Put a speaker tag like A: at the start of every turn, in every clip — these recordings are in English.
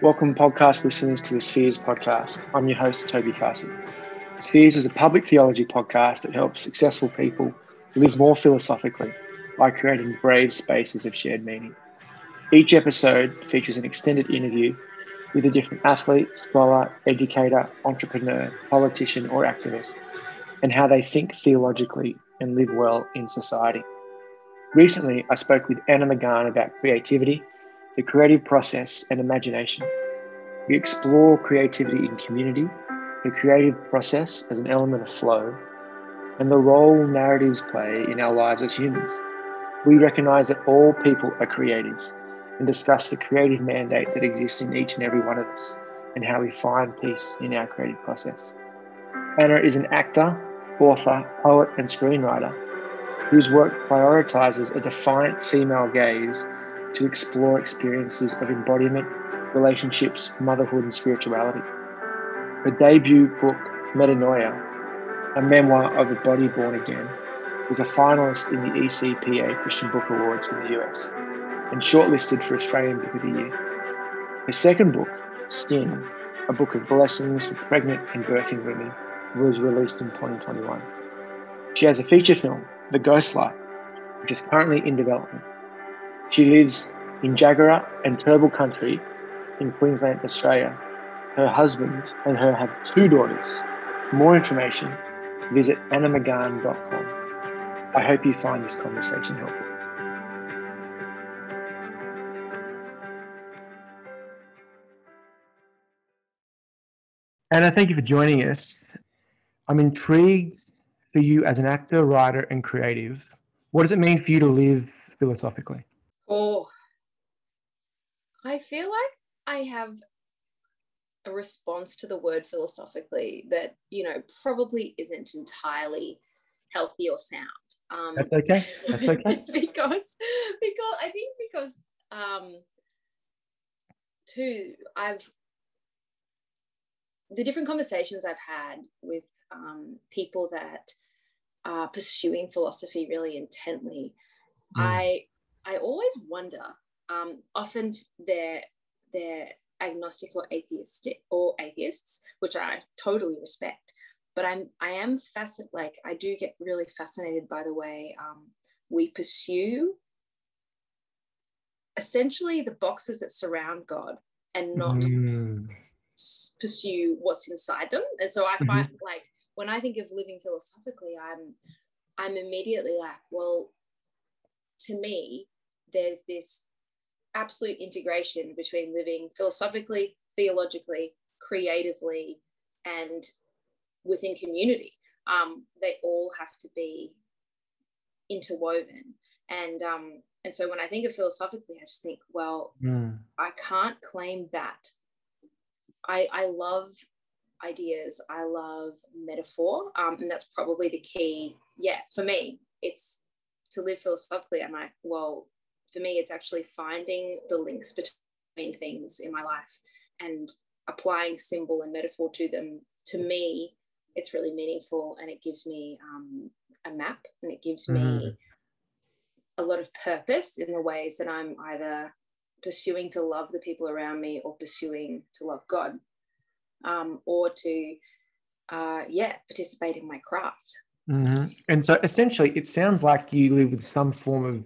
A: Welcome, podcast listeners, to the Spheres podcast. I'm your host, Toby Carson. Spheres is a public theology podcast that helps successful people live more philosophically by creating brave spaces of shared meaning. Each episode features an extended interview with a different athlete, scholar, educator, entrepreneur, politician, or activist, and how they think theologically and live well in society. Recently, I spoke with Anna McGahan about creativity, the creative process, and imagination. We explore creativity in community, the creative process as an element of flow, and the role narratives play in our lives as humans. We recognize that all people are creatives and discuss the creative mandate that exists in each and every one of us and how we find peace in our creative process. Anna is an actor, author, poet, and screenwriter whose work prioritizes a defiant female gaze to explore experiences of embodiment, relationships, motherhood, and spirituality. Her debut book, Metanoia, a memoir of a body born again, was a finalist in the ECPA Christian Book Awards in the US and shortlisted for Australian Book of the Year. Her second book, Skin, a book of blessings for pregnant and birthing women, was released in 2021. She has a feature film, The Ghost Light, which is currently in development. She lives in Jagera and Turrbal Country in Queensland, Australia. Her husband and her have two daughters. For more information, visit annamcgahan.com. I hope you find this conversation helpful. Anna, thank you for joining us. I'm intrigued for you as an actor, writer, and creative. What does it mean for you to live philosophically?
B: Oh, I feel like I have a response to the word philosophically that, you know, probably isn't entirely healthy or sound.
A: Um, That's okay. That's okay.
B: because, because I think because, um, too, I've the different conversations I've had with um, people that are pursuing philosophy really intently, mm. I I always wonder. Um, often they're they're agnostic or atheistic or atheists, which I totally respect. But I'm I am fascinated. Like I do get really fascinated by the way um, we pursue essentially the boxes that surround God and not mm. pursue what's inside them. And so I find mm-hmm. like when I think of living philosophically, I'm I'm immediately like, well, to me, there's this absolute integration between living philosophically, theologically, creatively, and within community. Um, they all have to be interwoven. And um, and so when I think of philosophically, I just think, well, mm. I can't claim that. I I love ideas. I love metaphor, um, and that's probably the key. Yeah, for me, it's to live philosophically. I'm like, well, for me, it's actually finding the links between things in my life and applying symbol and metaphor to them. To me, it's really meaningful, and it gives me um, a map, and it gives mm-hmm. me a lot of purpose in the ways that I'm either pursuing to love the people around me or pursuing to love God um, or to, uh, yeah, participate in my craft.
A: Mm-hmm. And so essentially, it sounds like you live with some form of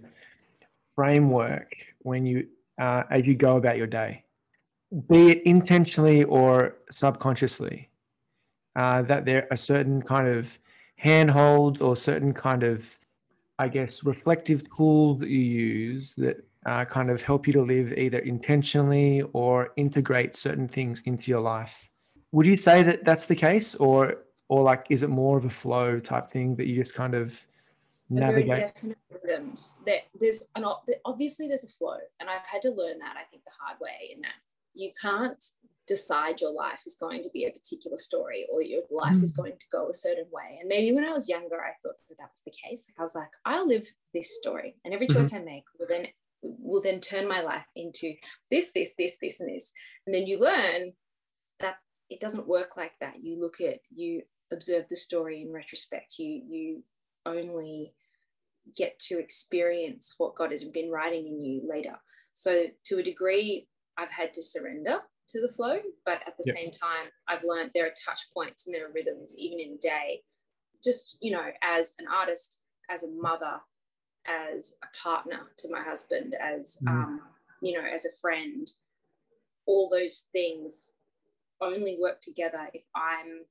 A: framework when you, uh, as you go about your day, be it intentionally or subconsciously, uh, that there are certain kind of handhold or certain kind of, I guess, reflective tools that you use that uh, kind of help you to live either intentionally or integrate certain things into your life. Would you say that that's the case, or or like is it more of a flow type thing that you just kind of navigate?
B: Very definite rhythms. That there's an obviously there's a flow, and I've had to learn that I think the hard way. In that you can't decide your life is going to be a particular story or your life mm. is going to go a certain way. And maybe when I was younger, I thought that that was the case. Like I was like, I'll live this story, and every choice mm-hmm. I make will then will then turn my life into this, this, this, this, and this. And then you learn that it doesn't work like that. You look at, you observe the story in retrospect. You you only get to experience what God has been writing in you later. So to a degree, I've had to surrender to the flow, but at the
A: Yep.
B: same time, I've learned there are touch points and there are rhythms even in a day. Just, you know, as an artist, as a mother, as a partner to my husband, as,
A: Mhm.
B: um, you know, as a friend, all those things only work together if I'm,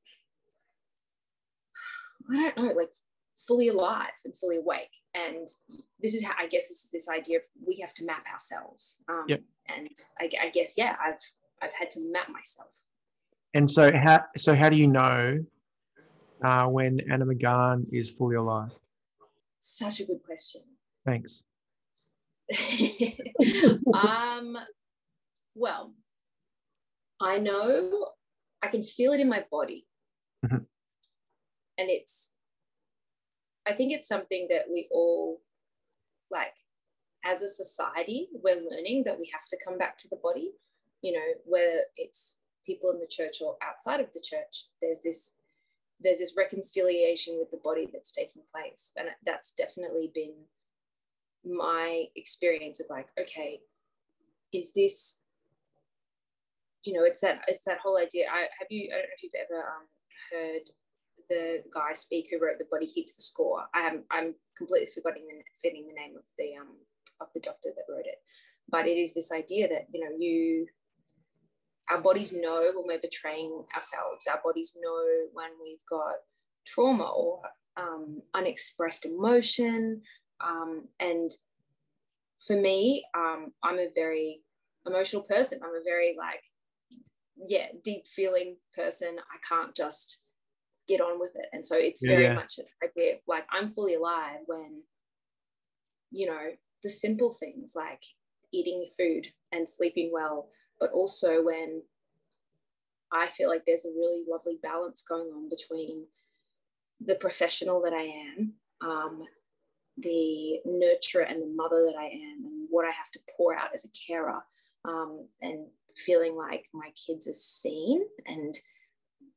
B: I don't know, like fully alive and fully awake. And this is how I guess this is this idea of we have to map ourselves. Um,
A: Yep.
B: And I, I guess yeah, I've I've had to map myself.
A: And so how so how do you know uh, when Anna McGahan is fully alive?
B: Such a good question.
A: Thanks.
B: um, well, I know I can feel it in my body,
A: Mhm.
B: and it's. I think it's something that we all, like, as a society, we're learning that we have to come back to the body. You know, whether it's people in the church or outside of the church, there's this there's this reconciliation with the body that's taking place, and that's definitely been my experience of like, okay, is this, you know, it's that it's that whole idea. I have you. I don't know if you've ever um, heard the guy speak who wrote "The Body Keeps the Score." I am I'm completely forgetting the forgetting the name of the um of the doctor that wrote it, but it is this idea that you know you our bodies know when we're betraying ourselves. Our bodies know when we've got trauma or um, unexpressed emotion. Um, and for me, um, I'm a very emotional person. I'm a very like, yeah, deep feeling person. I can't just get on with it. And so it's very
A: yeah.
B: much this idea like I'm fully alive when, you know, the simple things like eating food and sleeping well, but also when I feel like there's a really lovely balance going on between the professional that I am, um, the nurturer and the mother that I am, and what I have to pour out as a carer, um, and feeling like my kids are seen and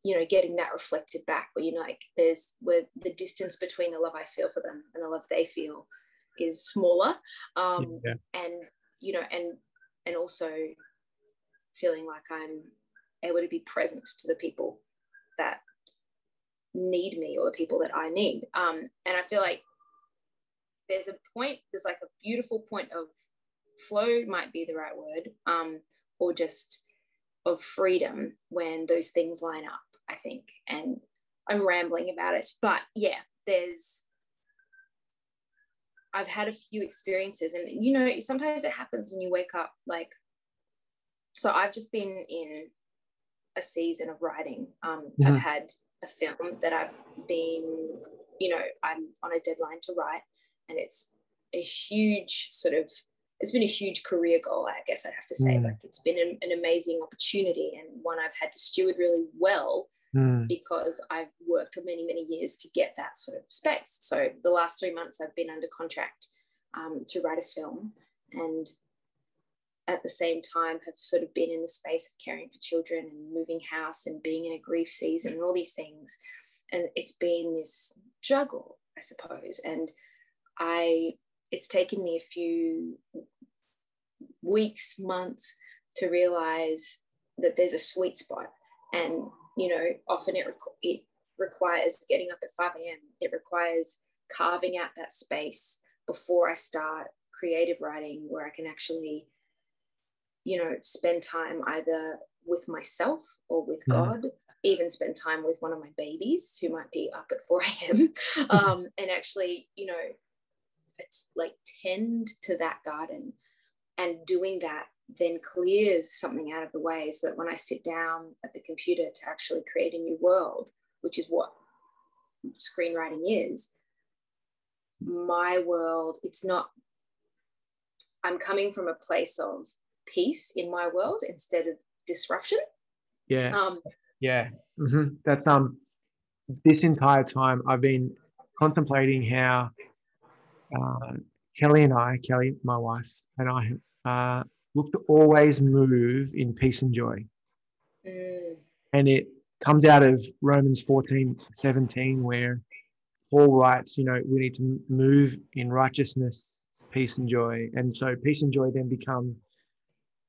B: you know getting that reflected back where you know like there's where the distance between the love I feel for them and the love they feel is smaller um,
A: yeah.
B: and you know and and also feeling like I'm able to be present to the people that need me or the people that I need. Um, and I feel like there's a point, there's like a beautiful point of flow, might be the right word, um, or just of freedom when those things line up, I think. And I'm rambling about it, but yeah, there's. I've had a few experiences, and you know, sometimes it happens when you wake up like. So I've just been in a season of writing. Um. I've had a film that I've been, you know, I'm on a deadline to write, and it's a huge sort of, it's been a huge career goal, I guess I'd have to say.
A: Mm.
B: Like it's been an, an amazing opportunity and one I've had to steward really well
A: Mm.
B: because I've worked for many, many years to get that sort of space. So the last three months I've been under contract um, to write a film and at the same time have sort of been in the space of caring for children and moving house and being in a grief season and all these things. And it's been this juggle, I suppose. And I, it's taken me a few weeks, months to realize that there's a sweet spot. And, you know, often it, it requires getting up at 5 a.m., it requires carving out that space before I start creative writing where I can actually, you know, spend time either with myself or with
A: Mhm.
B: God, even spend time with one of my babies who might be up at 4 a.m. um, and actually, you know, it's like tend to that garden and doing that then clears something out of the way so that when I sit down at the computer to actually create a new world, which is what screenwriting is, my world, it's not, I'm coming from a place of peace in my world instead of disruption.
A: Yeah.
B: Um,
A: Yeah. hmm That's um. This entire time, I've been contemplating how uh, Kelly and I, Kelly, my wife, and I have uh, looked to always move in peace and joy,
B: mm,
A: and it comes out of Romans 14, 17, where Paul writes, you know, we need to move in righteousness, peace and joy, and so peace and joy then become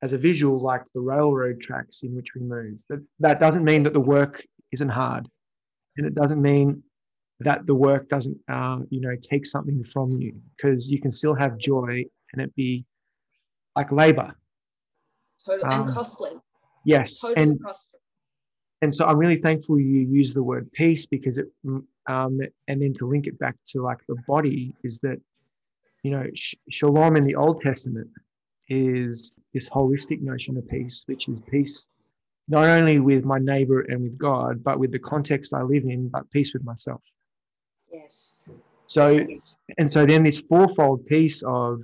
A: as a visual like the railroad tracks in which we move. That, that doesn't mean that the work isn't hard. And it doesn't mean that the work doesn't, uh, you know, take something from you because you can still have joy and it be like labor.
B: Totally. Um, and costly.
A: Yes. Totally and, costly. And so I'm really thankful you use the word peace because it, um, and then to link it back to like the body is that, you know, sh- shalom in the Old Testament is this holistic notion of peace, which is peace not only with my neighbor and with God, but with the context I live in, but peace with myself.
B: Yes.
A: So, and so then this fourfold piece of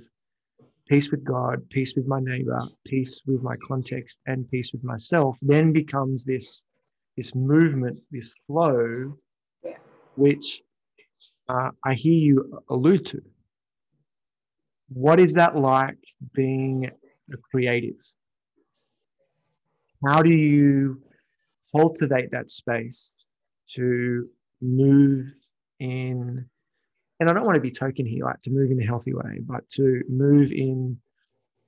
A: peace with God, peace with my neighbor, peace with my context, and peace with myself then becomes this this movement, this flow,
B: yeah.
A: which uh, I hear you allude to. What is that like being a creative? How do you cultivate that space to move in, and I don't want to be token here, like to move in a healthy way, but to move in,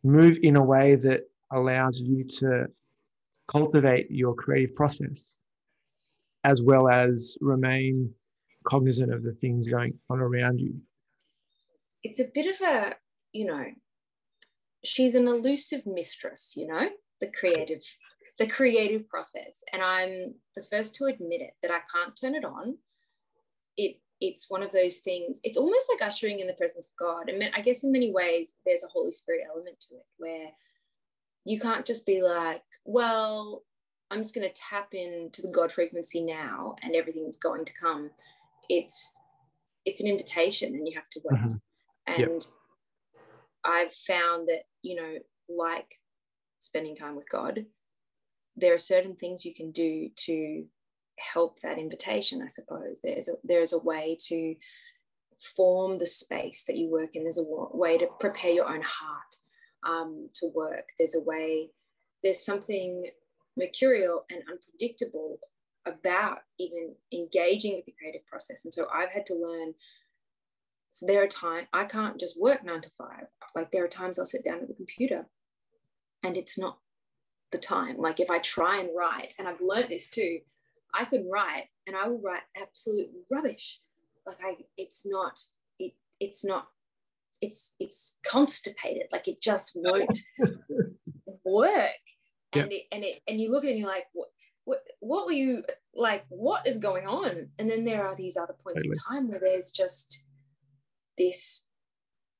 A: move in a way that allows you to cultivate your creative process as well as remain cognizant of the things going on around you.
B: It's a bit of a, you know, she's an elusive mistress, you know, the creative the creative process and i'm the first to admit it that i can't turn it on it it's one of those things it's almost like ushering in the presence of god and i guess in many ways there's a holy spirit element to it where you can't just be like well i'm just going to tap into the god frequency now and everything's going to come it's it's an invitation and you have to wait mm-hmm. and yep. i've found that you know like spending time with god there are certain things you can do to help that invitation i suppose. There's a there's a way to form the space that you work in. There's a way to prepare your own heart um, to work. There's a way there's something mercurial and unpredictable about even engaging with the creative process. And so i've had to learn so there are times i can't just work nine to five. Like there are times i'll sit down at the computer and it's not the time. Like if I try and write, and I've learned this too, I can write and I will write absolute rubbish. Like I, it's not, it, it's not, it's, it's constipated. Like it just won't work. And it, and it, and you look at it and you're like, what, what, what were you like? What is going on? And then there are these other points totally. in time where there's just this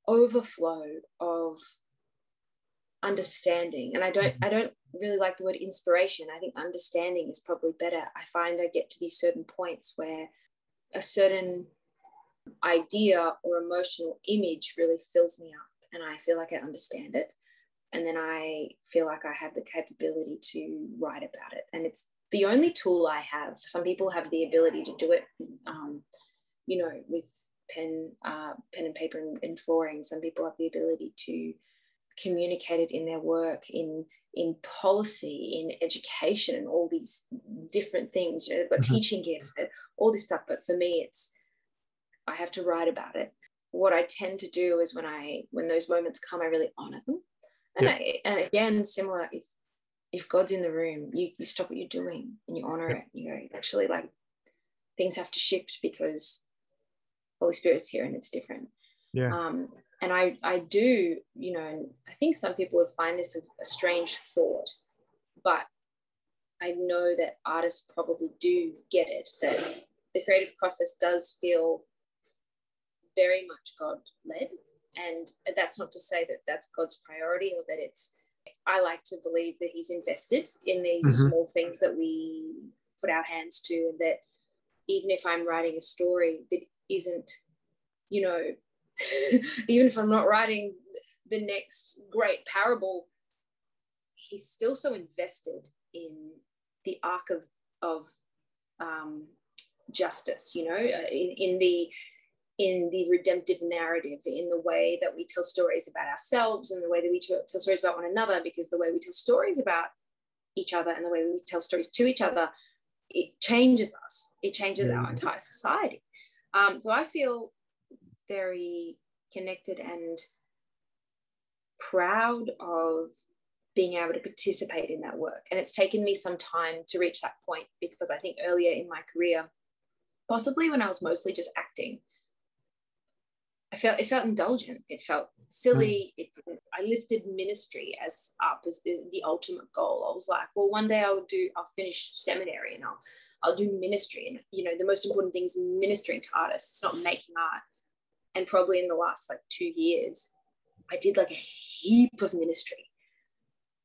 B: overflow of understanding. And i don't mm-hmm. i don't really like the word inspiration. I think understanding is probably better. I find i get to these certain points where a certain idea or emotional image really fills me up and i feel like i understand it. And then i feel like i have the capability to write about it. And it's the only tool i have. Some people have the ability to do it um, you know with pen uh, pen and paper and, and drawing. Some people have the ability to communicated in their work in in policy in education and all these different things you know they've got mm-hmm. teaching gifts all this stuff but for me it's i have to write about it what i tend to do is when i when those moments come i really honor them and yeah. I, and again similar if if god's in the room you you stop what you're doing and you honor yeah. it you go actually like things have to shift because holy spirit's here and it's different
A: yeah
B: um and I, I do, you know, and I think some people would find this a, a strange thought, but I know that artists probably do get it that the creative process does feel very much God led. And that's not to say that that's God's priority or that it's, I like to believe that He's invested in these mm-hmm. small things that we put our hands to, and that even if I'm writing a story that isn't, you know, even if I'm not writing the next great parable, he's still so invested in the arc of of um, justice. You know, uh, in, in the in the redemptive narrative, in the way that we tell stories about ourselves, and the way that we tell stories about one another, because the way we tell stories about each other and the way we tell stories to each other, it changes us. It changes our entire society. Um, so I feel very connected and proud of being able to participate in that work. And it's taken me some time to reach that point because I think earlier in my career, possibly when I was mostly just acting, I felt it felt indulgent. It felt silly. Mm. It, I lifted ministry as up as the, the ultimate goal. I was like, well, one day I'll do, I'll finish seminary and I'll, I'll do ministry. And you know, the most important thing is ministering to artists. It's not making art. And probably in the last like two years, I did like a heap of ministry.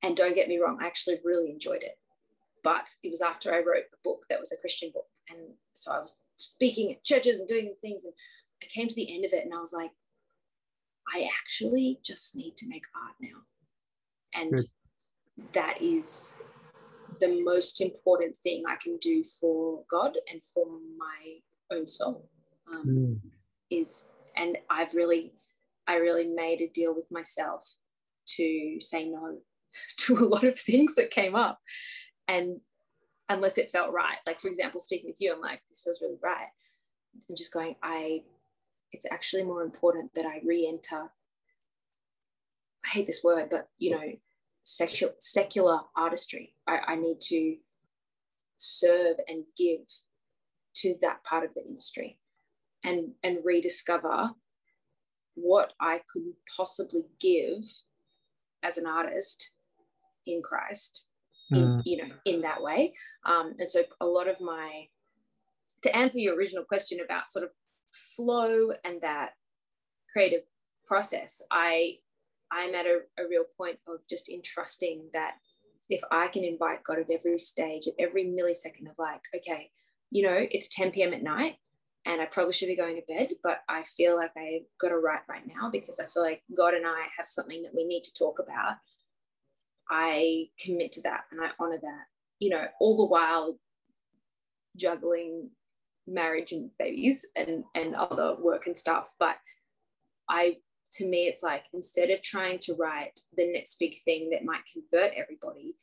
B: And don't get me wrong, I actually really enjoyed it. But it was after I wrote a book that was a Christian book. And so I was speaking at churches and doing things. And I came to the end of it and I was like, I actually just need to make art now. And Good. that is the most important thing I can do for God and for my own soul. Um, mm. Is and I've really, I really made a deal with myself to say no to a lot of things that came up, and unless it felt right, like for example, speaking with you, I'm like, this feels really right, and just going, I it's actually more important that I re-enter. I hate this word, but you know, secular secular artistry. I, I need to serve and give to that part of the industry and and rediscover what I could possibly give as an artist in Christ in mm. you know in that way um, and so a lot of my to answer your original question about sort of flow and that creative process, I I'm at a, a real point of just entrusting that if I can invite God at every stage, at every millisecond of like, okay, you know, it's 10 p.m. at night and I probably should be going to bed, but I feel like I've got to write right now because I feel like God and I have something that we need to talk about. I commit to that and I honor that, you know, all the while juggling marriage and babies and and other work and stuff but i to me it's like instead of trying to write the next big thing that might convert everybody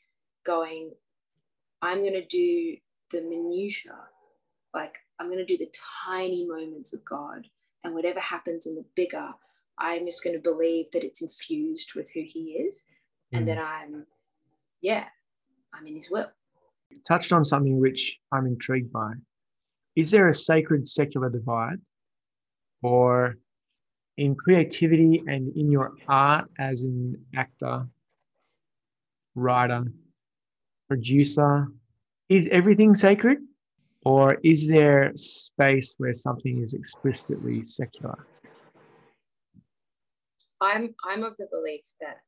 B: going i'm going to do the minutia like i'm going to do the tiny moments of god and whatever happens in the bigger i'm just going to believe that it's infused with who he is mm. and that i'm yeah i'm in his will.
A: Touched on something which i'm intrigued by. Is there a sacred secular divide or in creativity and in your art as an actor writer producer is everything sacred or is there space where something is explicitly secular
B: i'm i'm of the belief that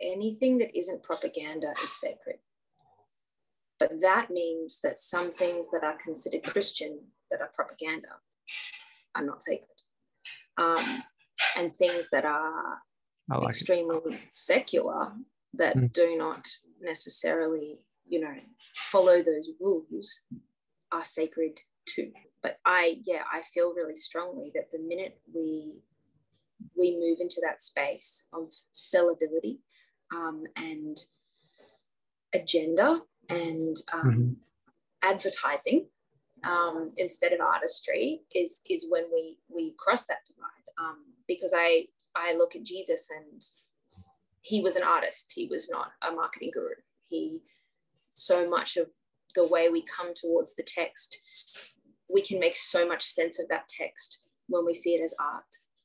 B: anything that isn't propaganda is sacred but that means that some things that are considered Christian, that are propaganda, are not sacred. Um, and things that are like extremely it. secular, that mm. do not necessarily, you know, follow those rules, are sacred too. But I, yeah, I feel really strongly that the minute we we move into that space of sellability um, and agenda and um, mm-hmm. advertising um, instead of artistry is is when we we cross that divide um, because I I look at Jesus and he was an artist he was not a marketing guru he so much of the way we come towards the text we can make so much sense of that text when we see it as art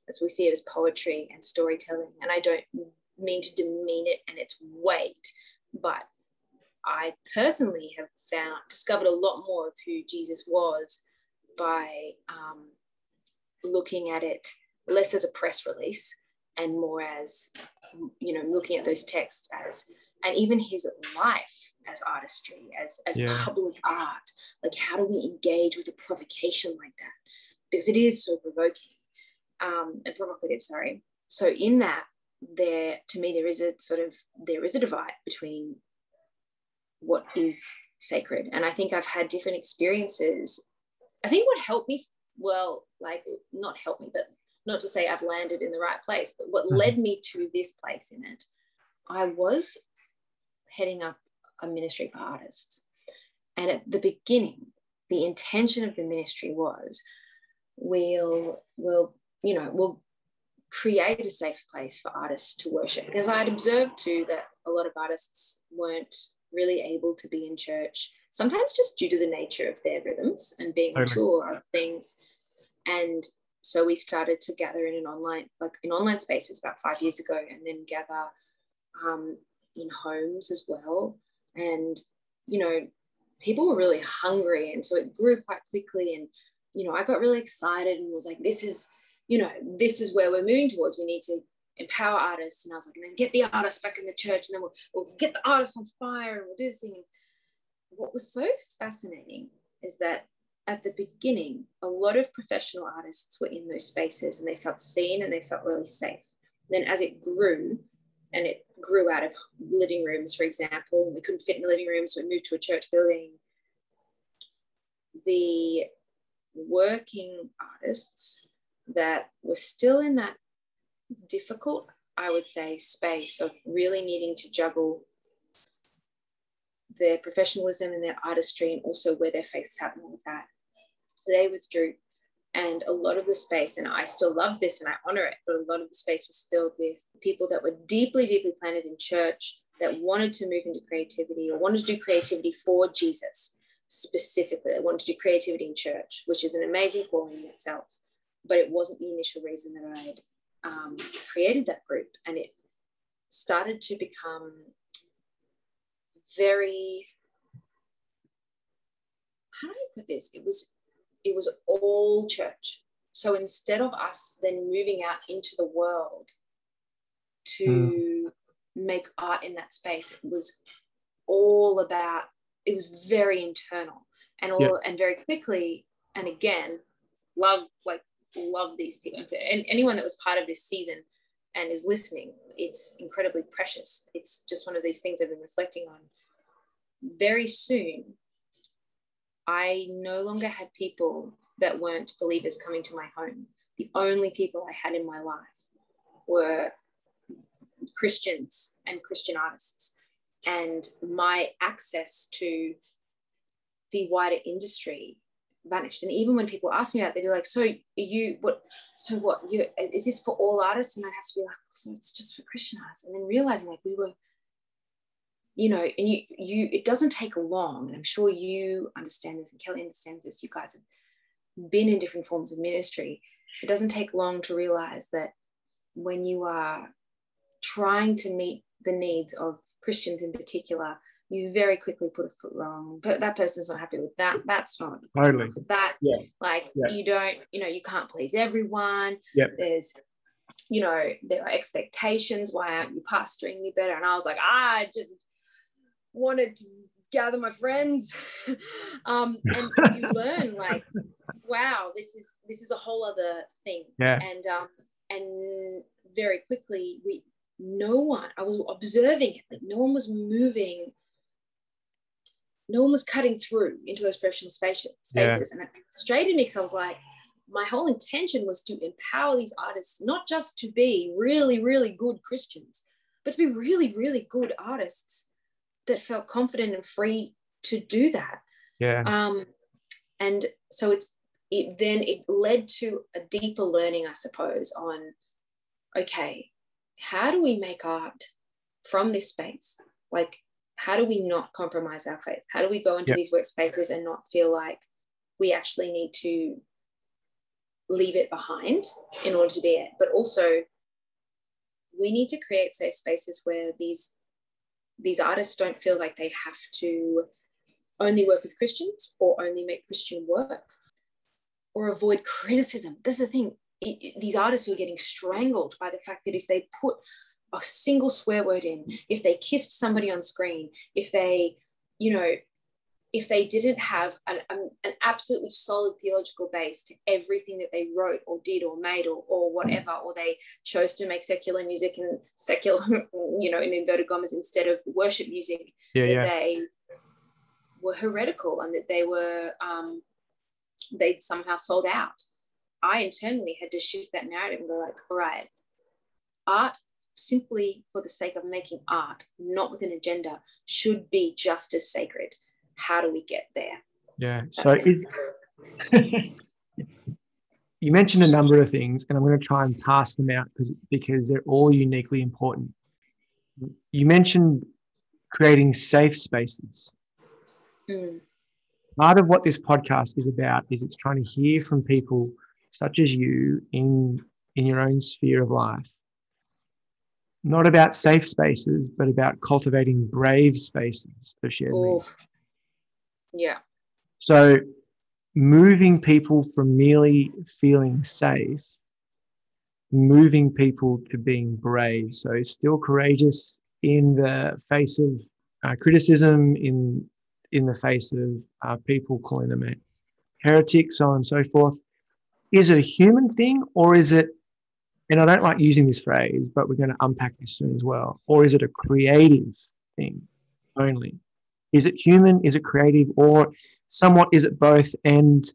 B: as we see it as poetry and storytelling. And I don't mean to demean it and its weight but I personally have found discovered a lot more of who Jesus was by um, looking at it less as a press release and more as you know looking at those texts as and even his life as artistry as as yeah. public art like how do we engage with a provocation like that because it is so provoking um, and provocative sorry so in that there to me there is a sort of there is a divide between what is sacred. And I think I've had different experiences. I think what helped me, well, like not help me, but not to say I've landed in the right place, but what mm-hmm. led me to this place in it, I was heading up a ministry for artists. And at the beginning, the intention of the ministry was we'll, we'll, you know, we'll create a safe place for artists to worship because I'd observed too that a lot of artists weren't really able to be in church, sometimes just due to the nature of their rhythms and being on tour of things. And so we started to gather in an online, like in online spaces about five years ago, and then gather um, in homes as well. And, you know, people were really hungry. And so it grew quite quickly. And, you know, I got really excited and was like, this is, you know, this is where we're moving towards. We need to empower artists. And I was like, and then get the artists back in the church, and then we'll, we'll get the artists on fire and we'll do this thing. And what was so fascinating is that at the beginning, a lot of professional artists were in those spaces and they felt seen and they felt really safe. Then as it grew, and it grew out of living rooms, for example, we couldn't fit in the living rooms, so we moved to a church building. The working artists that were still in that difficult, I would say, space of really needing to juggle their professionalism and their artistry and also where their faith sat and all of that. They withdrew. And a lot of the space, and I still love this and I honor it, but a lot of the space was filled with people that were deeply, deeply planted in church that wanted to move into creativity or wanted to do creativity for Jesus specifically. They wanted to do creativity in church, which is an amazing calling in itself. But it wasn't the initial reason that I'd um, created that group. And it started to become very, how do I put this? It was, it was all church. So instead of us then moving out into the world to mm. make art in that space, it was all about, it was very internal and all, yeah. and very quickly. And again, love, like love these people. And anyone that was part of this season and is listening, it's incredibly precious. It's just one of these things I've been reflecting on. Very soon, I no longer had people that weren't believers coming to my home. The only people I had in my life were Christians and Christian artists. And my access to the wider industry vanished. And even when people ask me that, they'd be like, "So you what? So what? You is this for all artists?" And I'd have to be like, "So it's just for Christian artists." And then realizing like we were, you know, and you you it doesn't take long. And I'm sure you understand this, and Kelly understands this. You guys have been in different forms of ministry. It doesn't take long to realize that when you are trying to meet the needs of Christians in particular you very quickly put a foot wrong but that person's not happy with that that's not
A: totally
B: that
A: yeah
B: like
A: yeah.
B: you don't you know you can't please everyone
A: yep.
B: there's you know there are expectations why aren't you pastoring me better and i was like i just wanted to gather my friends um and you learn like wow this is this is a whole other thing
A: yeah
B: and um and very quickly we no one i was observing it like no one was moving no one was cutting through into those professional spaces, spaces. Yeah. and it frustrated me because I was like, my whole intention was to empower these artists not just to be really, really good Christians, but to be really, really good artists that felt confident and free to do that.
A: Yeah.
B: Um, and so it's it then it led to a deeper learning, I suppose, on okay, how do we make art from this space? Like how do we not compromise our faith? How do we go into yep. these workspaces and not feel like we actually need to leave it behind in order to be it? But also, we need to create safe spaces where these these artists don't feel like they have to only work with Christians or only make Christian work or avoid criticism. This is the thing. It, these artists were getting strangled by the fact that if they put a single swear word in, if they kissed somebody on screen, if they, you know, if they didn't have an, an, an, absolutely solid theological base to everything that they wrote or did or made or, or whatever, or they chose to make secular music and secular, you know, in inverted commas instead of worship music,
A: yeah,
B: that
A: yeah.
B: they were heretical and that they were, um, they'd somehow sold out. I internally had to shift that narrative and go like, all right, art simply for the sake of making art, not with an agenda, should be just as sacred. How do we get there?
A: Yeah. That's so it. you mentioned a number of things, and I'm going to try and pass them out because because they're all uniquely important. you mentioned creating safe spaces.
B: Mm.
A: Part of what this podcast is about is it's trying to hear from people such as you in in your own sphere of life. Not about safe spaces, but about cultivating brave spaces for shared
B: Oof. Yeah.
A: So moving people from merely feeling safe, moving people to being brave. So still courageous in the face of uh, criticism, in in the face of uh, people calling them a heretic, so on and so forth. Is it a human thing, or is it? And I don't like using this phrase, but we're going to unpack this soon as well. Or is it a creative thing only? Is it human? Is it creative? Or somewhat is it both? And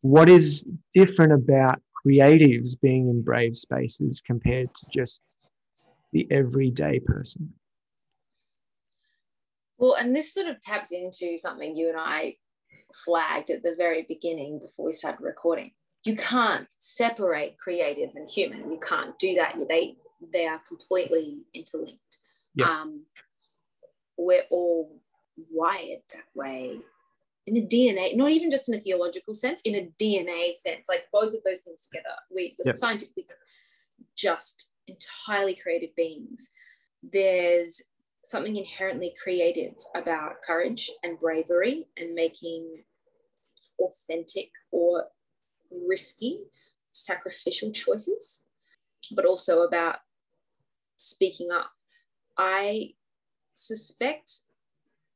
A: what is different about creatives being in brave spaces compared to just the everyday person?
B: Well, and this sort of taps into something you and I flagged at the very beginning before we started recording. You can't separate creative and human. You can't do that. They they are completely interlinked.
A: Yes.
B: Um, we're all wired that way in a DNA, not even just in a theological sense, in a DNA sense, like both of those things together. We yep. scientifically just entirely creative beings. There's something inherently creative about courage and bravery and making authentic or risky sacrificial choices, but also about speaking up. I suspect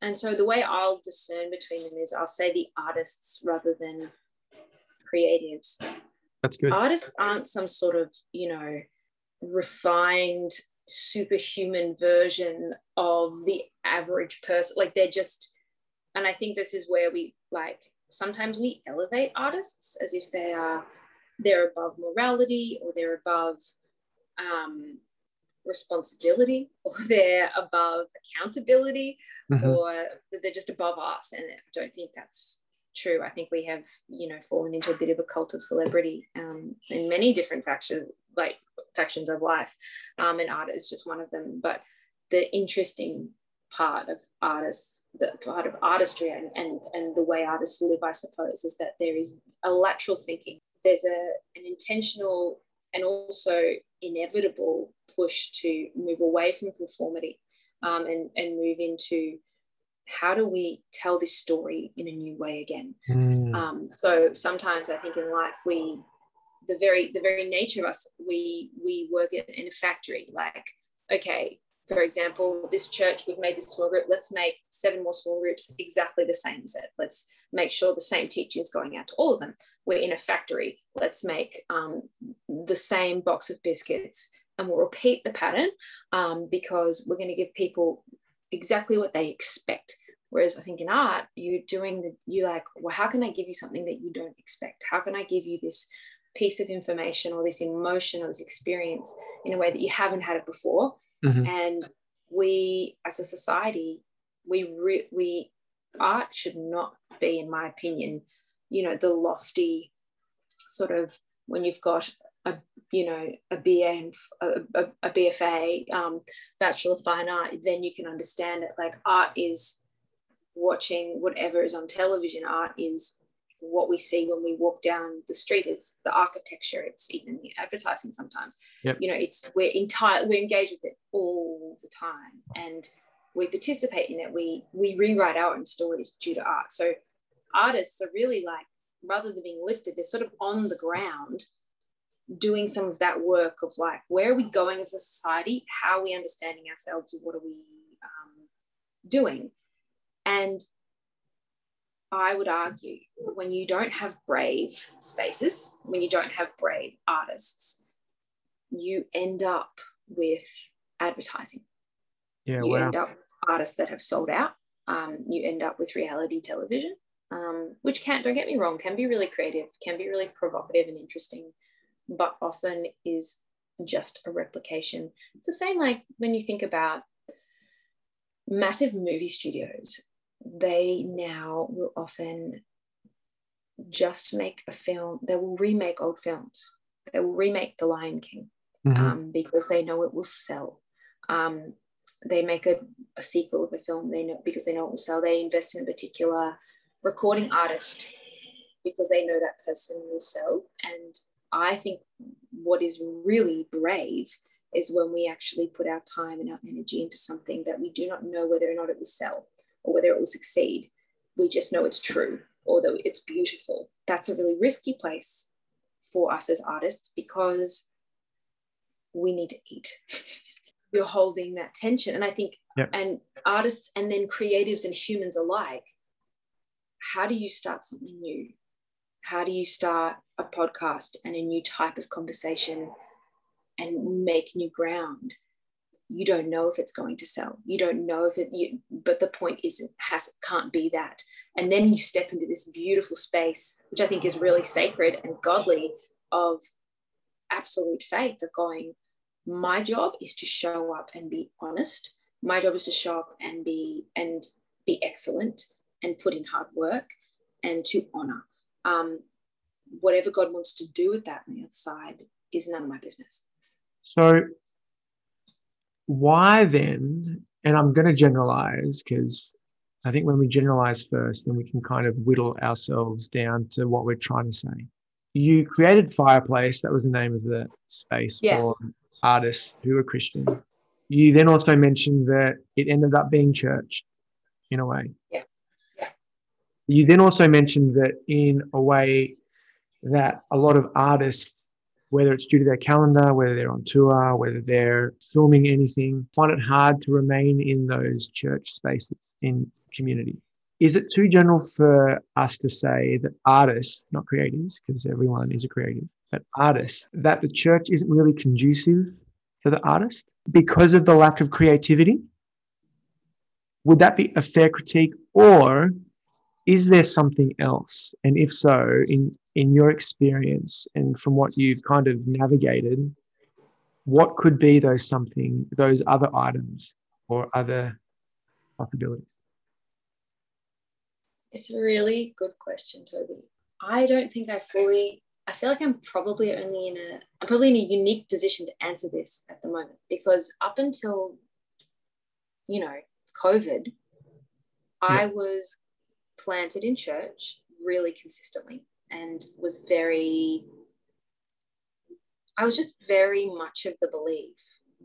B: and so the way I'll discern between them is I'll say the artists rather than creatives.
A: That's good.
B: Artists aren't some sort of, you know, refined superhuman version of the average person. Like they're just, and I think this is where we like sometimes we elevate artists as if they are they're above morality or they're above um, responsibility or they're above accountability mm-hmm. or they're just above us. And I don't think that's true. I think we have, you know, fallen into a bit of a cult of celebrity um, in many different factions, like factions of life. Um, and art is just one of them. But the interesting part of artists, the part of artistry and, and, and the way artists live, I suppose, is that there is a lateral thinking. There's a, an intentional and also inevitable push to move away from conformity um, and, and move into how do we tell this story in a new way again? Mm. um, so sometimes i think in life we the very the very nature of us we we work in a factory. Like okay for example this church we've made this small group. Let's make seven more small groups exactly the same as it. Let's make sure the same teaching is going out to all of them. We're in a factory. Let's make um, the same box of biscuits and we'll repeat the pattern um, because we're going to give people exactly what they expect. Whereas I think in art, you're doing the, you're like, well, how can I give you something that you don't expect? How can I give you this piece of information or this emotion or this experience in a way that you haven't had it before? Mm-hmm. And we, as a society, we, re- we, art should not be, in my opinion, you know, the lofty sort of when you've got a you know a BA and a, a, a BFA um, Bachelor of Fine Art, then you can understand it. Like art is watching whatever is on television. Art is what we see when we walk down the street. It's the architecture. It's even the advertising sometimes.
A: Yep.
B: You know, it's we're entire we're engaged with it all the time, and we participate in it. We we rewrite our own stories due to art. So artists are really like rather than being lifted, they're sort of on the ground doing some of that work of like where are we going as a society? How are we understanding ourselves? What are we um, doing? And i would argue when you don't have brave spaces when you don't have brave artists you end up with advertising.
A: Yeah
B: you
A: wow.
B: end up with artists that have sold out. Um, you end up with reality television um, which can not don't get me wrong can be really creative can be really provocative and interesting but often is just a replication. It's the same like when you think about massive movie studios, they now will often just make a film, they will remake old films. They will remake The Lion King mm-hmm. um, because they know it will sell. Um, they make a, a sequel of a film they know because they know it will sell they invest in a particular recording artist because they know that person will sell and i think what is really brave is when we actually put our time and our energy into something that we do not know whether or not it will sell or whether it will succeed. We just know it's true or that it's beautiful. That's a really risky place for us as artists because we need to eat. You're holding that tension. And i think yep. and artists and then creatives and humans alike how do you start something new how do you start a podcast and a new type of conversation and make new ground? You don't know if it's going to sell. You don't know if it you, but the point isn't has can't be that. And then you step into this beautiful space which i think is really sacred and godly of absolute faith of going my job is to show up and be honest. My job is to show up and be and be excellent and put in hard work and to honor um, whatever god wants to do with that on the other side is none of my business
A: so why then and i'm going to generalize because i think when we generalize first then we can kind of whittle ourselves down to what we're trying to say you created fireplace that was the name of the space
B: yes.
A: for artists who were Christian. You then also mentioned that it ended up being church in a way.
B: Yeah. yeah.
A: You then also mentioned that in a way that a lot of artists, whether it's due to their calendar, whether they're on tour, whether they're filming anything, find it hard to remain in those church spaces in community. Is it too general for us to say that artists, not creatives, because everyone is a creative, but artists, that the church isn't really conducive for the artist because of the lack of creativity? Would that be a fair critique? Or is there something else? And if so, in, in your experience and from what you've kind of navigated, what could be those something, those other items or other possibilities?
B: It's a really good question, Toby. I don't think I fully I feel like I'm probably only in a I'm probably in a unique position to answer this at the moment because up until you know COVID, yeah. I was planted in church really consistently and was very I was just very much of the belief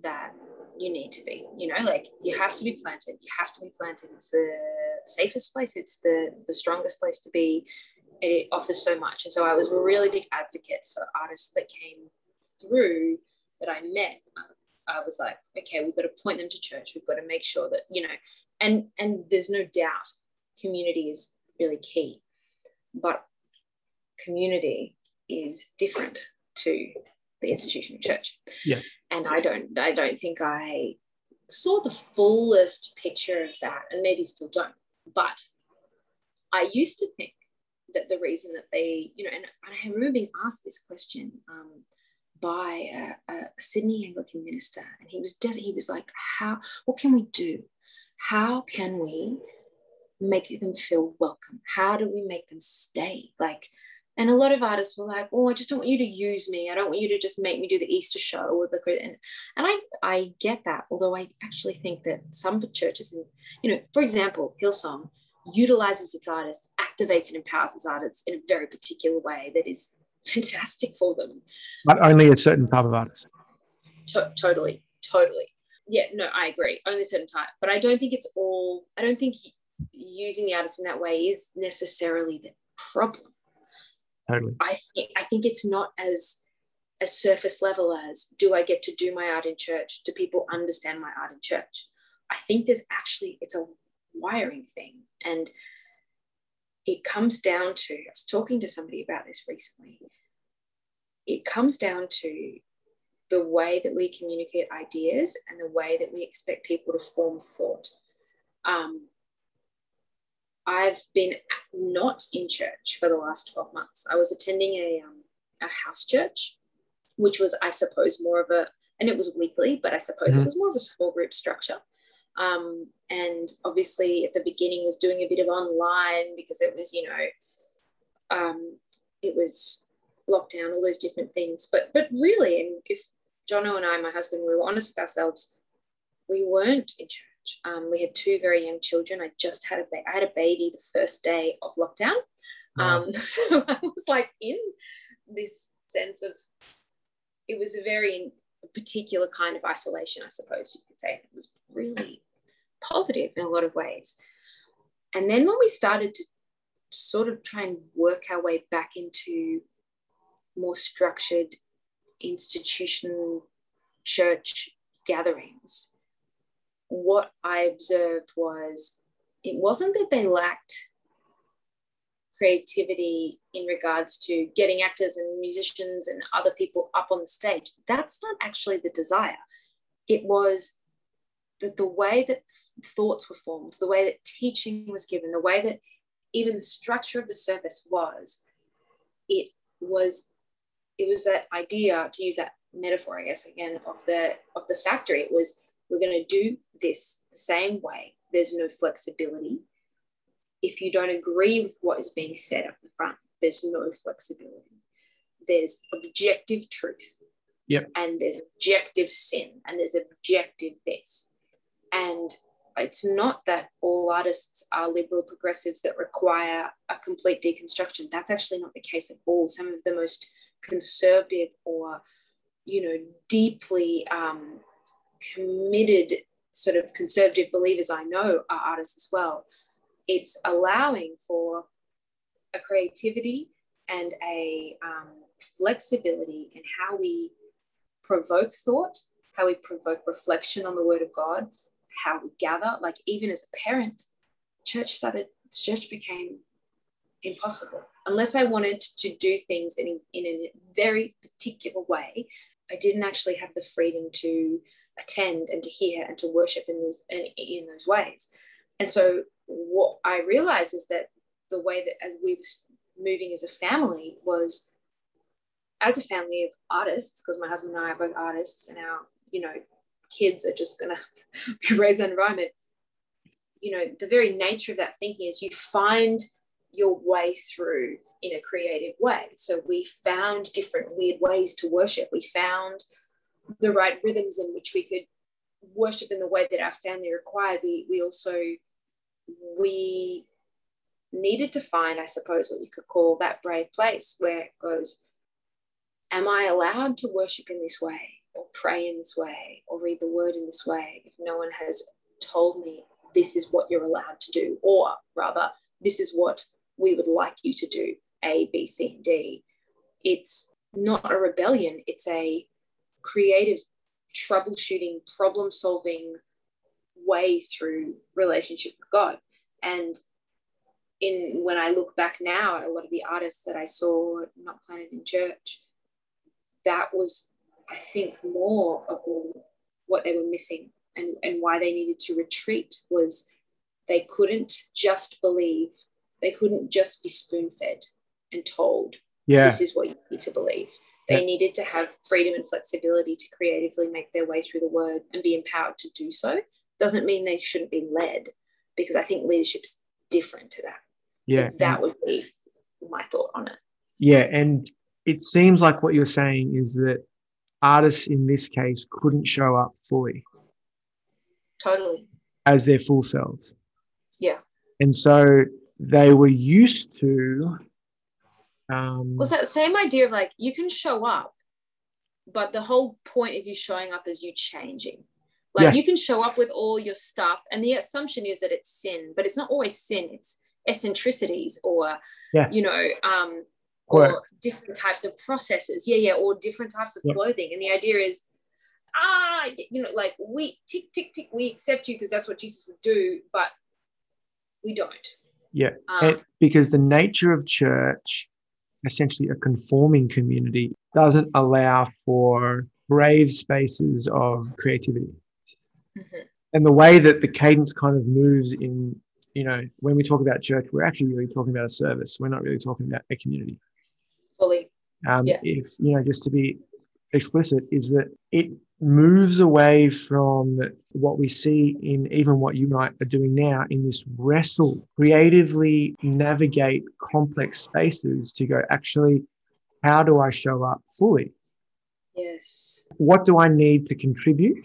B: that you need to be you know like you have to be planted you have to be planted it's the safest place it's the the strongest place to be it offers so much. And so I was a really big advocate for artists that came through that I met. I was like, okay, we've got to point them to church. We've got to make sure that, you know, and and there's no doubt community is really key. But community is different to the institution of church.
A: Yeah.
B: And I don't I don't think I saw the fullest picture of that and maybe still don't. But I used to think that the reason that they, you know, and, I remember being asked this question um, by a, a, Sydney Anglican minister, and he was he was like, "How? What can we do? How can we make them feel welcome? How do we make them stay? Like." And a lot of artists were like, "Oh, I just don't want you to use me. I don't want you to just make me do the Easter show or the." And, and I I get that. Although I actually think that some churches, and you know, for example, Hillsong, utilizes its artists, activates and empowers its artists in a very particular way that is fantastic for them.
A: But only a certain type of artist.
B: To- totally, totally. Yeah, no, I agree. Only a certain type. But I don't think it's all, I don't think using the artist in that way is necessarily the problem.
A: Totally.
B: I think I think it's not as as surface level as do I get to do my art in church? Do people understand my art in church? I think there's actually it's a wiring thing. And it comes down to, I was talking to somebody about this recently. It comes down to the way that we communicate ideas and the way that we expect people to form thought. Um, I've been not in church for the last 12 months. I was attending a, um, a house church, which was, I suppose, more of a, and it was weekly, but I suppose mm-hmm. it was more of a small group structure. Um, and obviously at the beginning was doing a bit of online because it was, you know, um, it was lockdown, all those different things. But but really, and if Jono and I, my husband, we were honest with ourselves, we weren't in church. Um, we had two very young children. I just had a ba- I had a baby the first day of lockdown. Wow. Um, so I was like in this sense of it was a very particular kind of isolation, I suppose you could say. It was really positive in a lot of ways. And then when we started to sort of try and work our way back into more structured institutional church gatherings, what I observed was it wasn't that they lacked creativity in regards to getting actors and musicians and other people up on the stage. That's not actually the desire. It was that the way that thoughts were formed, the way that teaching was given, the way that even the structure of the service was, it was it was that idea to use that metaphor, I guess again of the of the factory. It was we're going to do this the same way. There's no flexibility if you don't agree with what is being said up the front, there's no flexibility. There's objective truth.
A: Yep.
B: And there's objective sin and there's objective this. And it's not that all artists are liberal progressives that require a complete deconstruction. That's actually not the case at all. Some of the most conservative or, you know, deeply um, committed sort of conservative believers I know are artists as well it's allowing for a creativity and a um, flexibility in how we provoke thought, how we provoke reflection on the Word of God, how we gather. Like even as a parent, church started, church became impossible unless I wanted to do things in, in a very particular way. I didn't actually have the freedom to attend and to hear and to worship in those in, in those ways. And so what I realized is that the way that as we were moving as a family was as a family of artists, because my husband and I are both artists and our, you know, kids are just gonna be raised in an environment. You know, the very nature of that thinking is you find your way through in a creative way. So we found different weird ways to worship. We found the right rhythms in which we could worship in the way that our family required. We we also we needed to find, I suppose, what you could call that brave place where it goes, Am I allowed to worship in this way, or pray in this way, or read the word in this way if no one has told me this is what you're allowed to do, or rather, this is what we would like you to do A, B, C, and D? It's not a rebellion, it's a creative, troubleshooting, problem solving way through relationship with God. And in when I look back now at a lot of the artists that I saw not planted in church, that was, I think, more of what they were missing and, and why they needed to retreat was they couldn't just believe, they couldn't just be spoon fed and told, yeah. this is what you need to believe. They yeah. needed to have freedom and flexibility to creatively make their way through the word and be empowered to do so doesn't mean they shouldn't be led because I think leadership's different to that.
A: Yeah.
B: that would be my thought on it.
A: Yeah. And it seems like what you're saying is that artists in this case couldn't show up fully.
B: Totally.
A: As their full selves.
B: Yeah.
A: And so they were used to. Um,
B: was that same idea of like you can show up, but the whole point of you showing up is you changing. Like yes. you can show up with all your stuff, and the assumption is that it's sin, but it's not always sin. It's eccentricities or, yeah. you know, um, or different types of processes. Yeah, yeah, or different types of clothing. And the idea is, ah, you know, like we tick, tick, tick, we accept you because that's what Jesus would do, but we don't.
A: Yeah, um, because the nature of church, essentially a conforming community, doesn't allow for brave spaces of creativity. Mm-hmm. And the way that the cadence kind of moves in, you know, when we talk about church, we're actually really talking about a service. We're not really talking about a community.
B: Fully.
A: Um, yeah. If, you know, just to be explicit, is that it moves away from what we see in even what you might are doing now in this wrestle, creatively navigate complex spaces to go, actually, how do I show up fully?
B: Yes.
A: What do I need to contribute?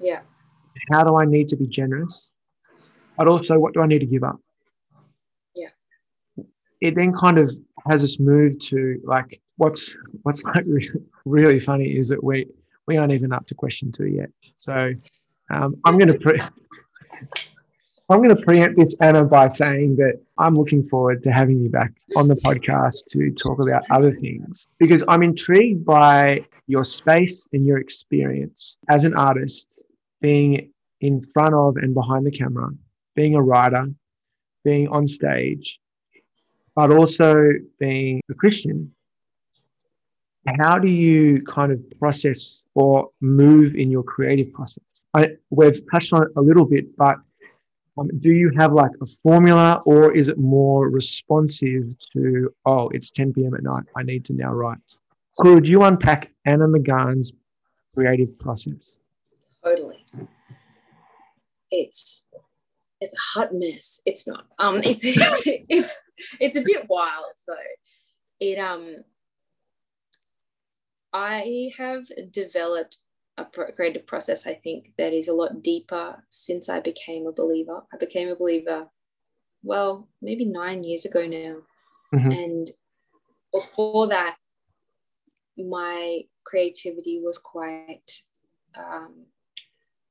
B: Yeah
A: how do I need to be generous? But also, what do I need to give up?
B: Yeah.
A: It then kind of has us move to like what's what's like really funny is that we we aren't even up to question two yet. So um, I'm going to pre- I'm going to preempt this Anna by saying that I'm looking forward to having you back on the podcast to talk about other things because I'm intrigued by your space and your experience as an artist, being in front of and behind the camera, being a writer, being on stage, but also being a Christian. How do you kind of process or move in your creative process? I, we've touched on it a little bit, but um, do you have like a formula or is it more responsive to, oh, it's 10 p.m. at night, I need to now write? Could you unpack Anna McGahan's creative process?
B: Totally. It's it's a hot mess. It's not. Um, it's it's it's, it's a bit wild though. It um, I have developed a creative process. I think that is a lot deeper since I became a believer. I became a believer, well, maybe nine years ago now, mm-hmm. and before that, my creativity was quite um,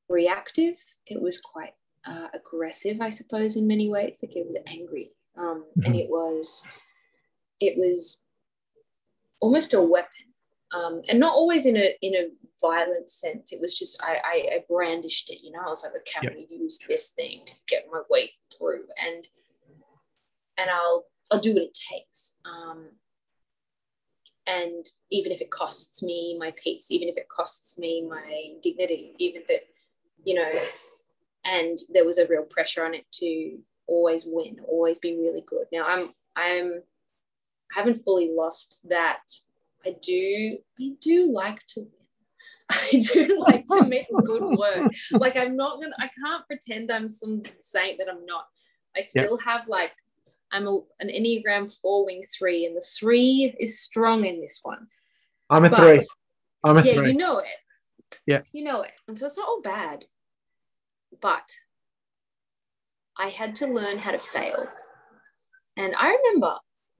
B: reactive. It was quite uh, aggressive, I suppose, in many ways. Like it was angry, um, mm-hmm. and it was, it was almost a weapon, um, and not always in a in a violent sense. It was just I, I, I brandished it. You know, I was like, okay, I'm yep. gonna use this thing to get my way through, and and I'll I'll do what it takes. Um, and even if it costs me my peace, even if it costs me my dignity, even if it, you know, and there was a real pressure on it to always win, always be really good. Now I'm I'm I haven't fully lost that. I do I do like to win. I do like to make good work. Like I'm not gonna I can't pretend I'm some saint that I'm not. I still have like I'm a, an Enneagram four wing three, and the three is strong in this one.
A: I'm a but, three. I'm a
B: yeah,
A: three.
B: you know it.
A: Yeah.
B: You know it. And so it's not all bad. But I had to learn how to fail. And I remember,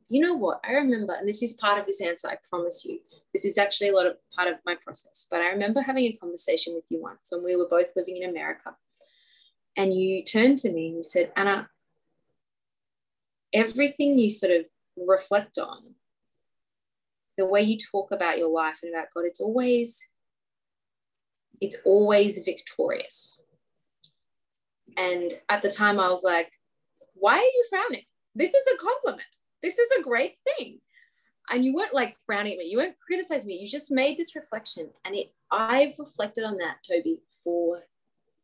B: you know what? I remember, and this is part of this answer, I promise you. This is actually a lot of part of my process. But I remember having a conversation with you once when we were both living in America. And you turned to me and you said, Anna, everything you sort of reflect on, the way you talk about your life and about God, it's always, it's always victorious. And at the time I was like, why are you frowning? This is a compliment. This is a great thing. And you weren't like frowning at me. You weren't criticizing me. You just made this reflection. And it I've reflected on that, Toby, for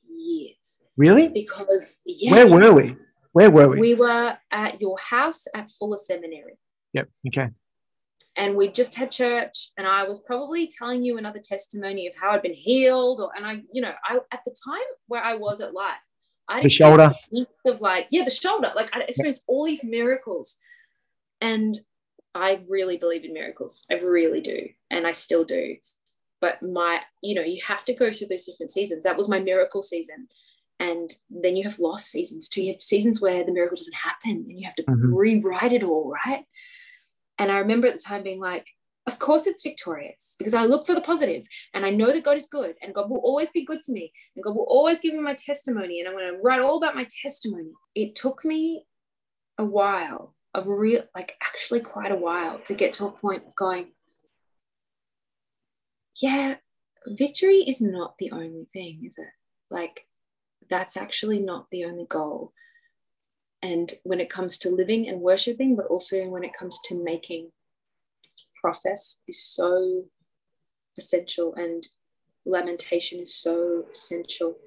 B: years.
A: Really?
B: Because yes,
A: where were we? Where were we?
B: We were at your house at Fuller Seminary.
A: Yep. Okay.
B: And we just had church, and I was probably telling you another testimony of how I'd been healed, or and I, you know, I at the time where I was at life, I
A: the shoulder
B: of like yeah, the shoulder, like I experienced all these miracles, and I really believe in miracles. I really do, and I still do. But my, you know, you have to go through those different seasons. That was my miracle season and then you have lost seasons too. You have seasons where the miracle doesn't happen and you have to mm-hmm. rewrite it all, right? And I remember at the time being like, of course it's victorious because I look for the positive and I know that God is good and God will always be good to me and God will always give me my testimony and I'm going to write all about my testimony. It took me a while of real, like actually quite a while to get to a point of going, yeah, victory is not the only thing, is it? Like that's actually not the only goal. And when it comes to living and worshiping, but also when it comes to making, process is so essential and lamentation is so essential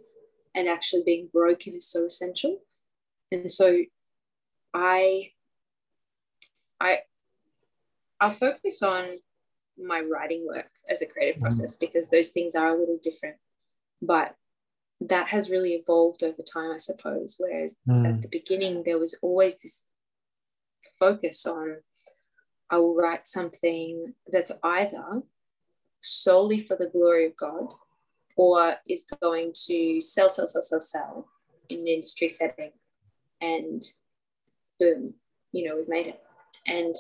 B: and actually being broken is so essential and so i i i focus on my writing work as a creative mm-hmm. process because those things are a little different but that has really evolved over time, I suppose. Whereas mm. at the beginning, there was always this focus on I will write something that's either solely for the glory of God or is going to sell, sell, sell, sell, sell in an industry setting. And boom, you know, we've made it. And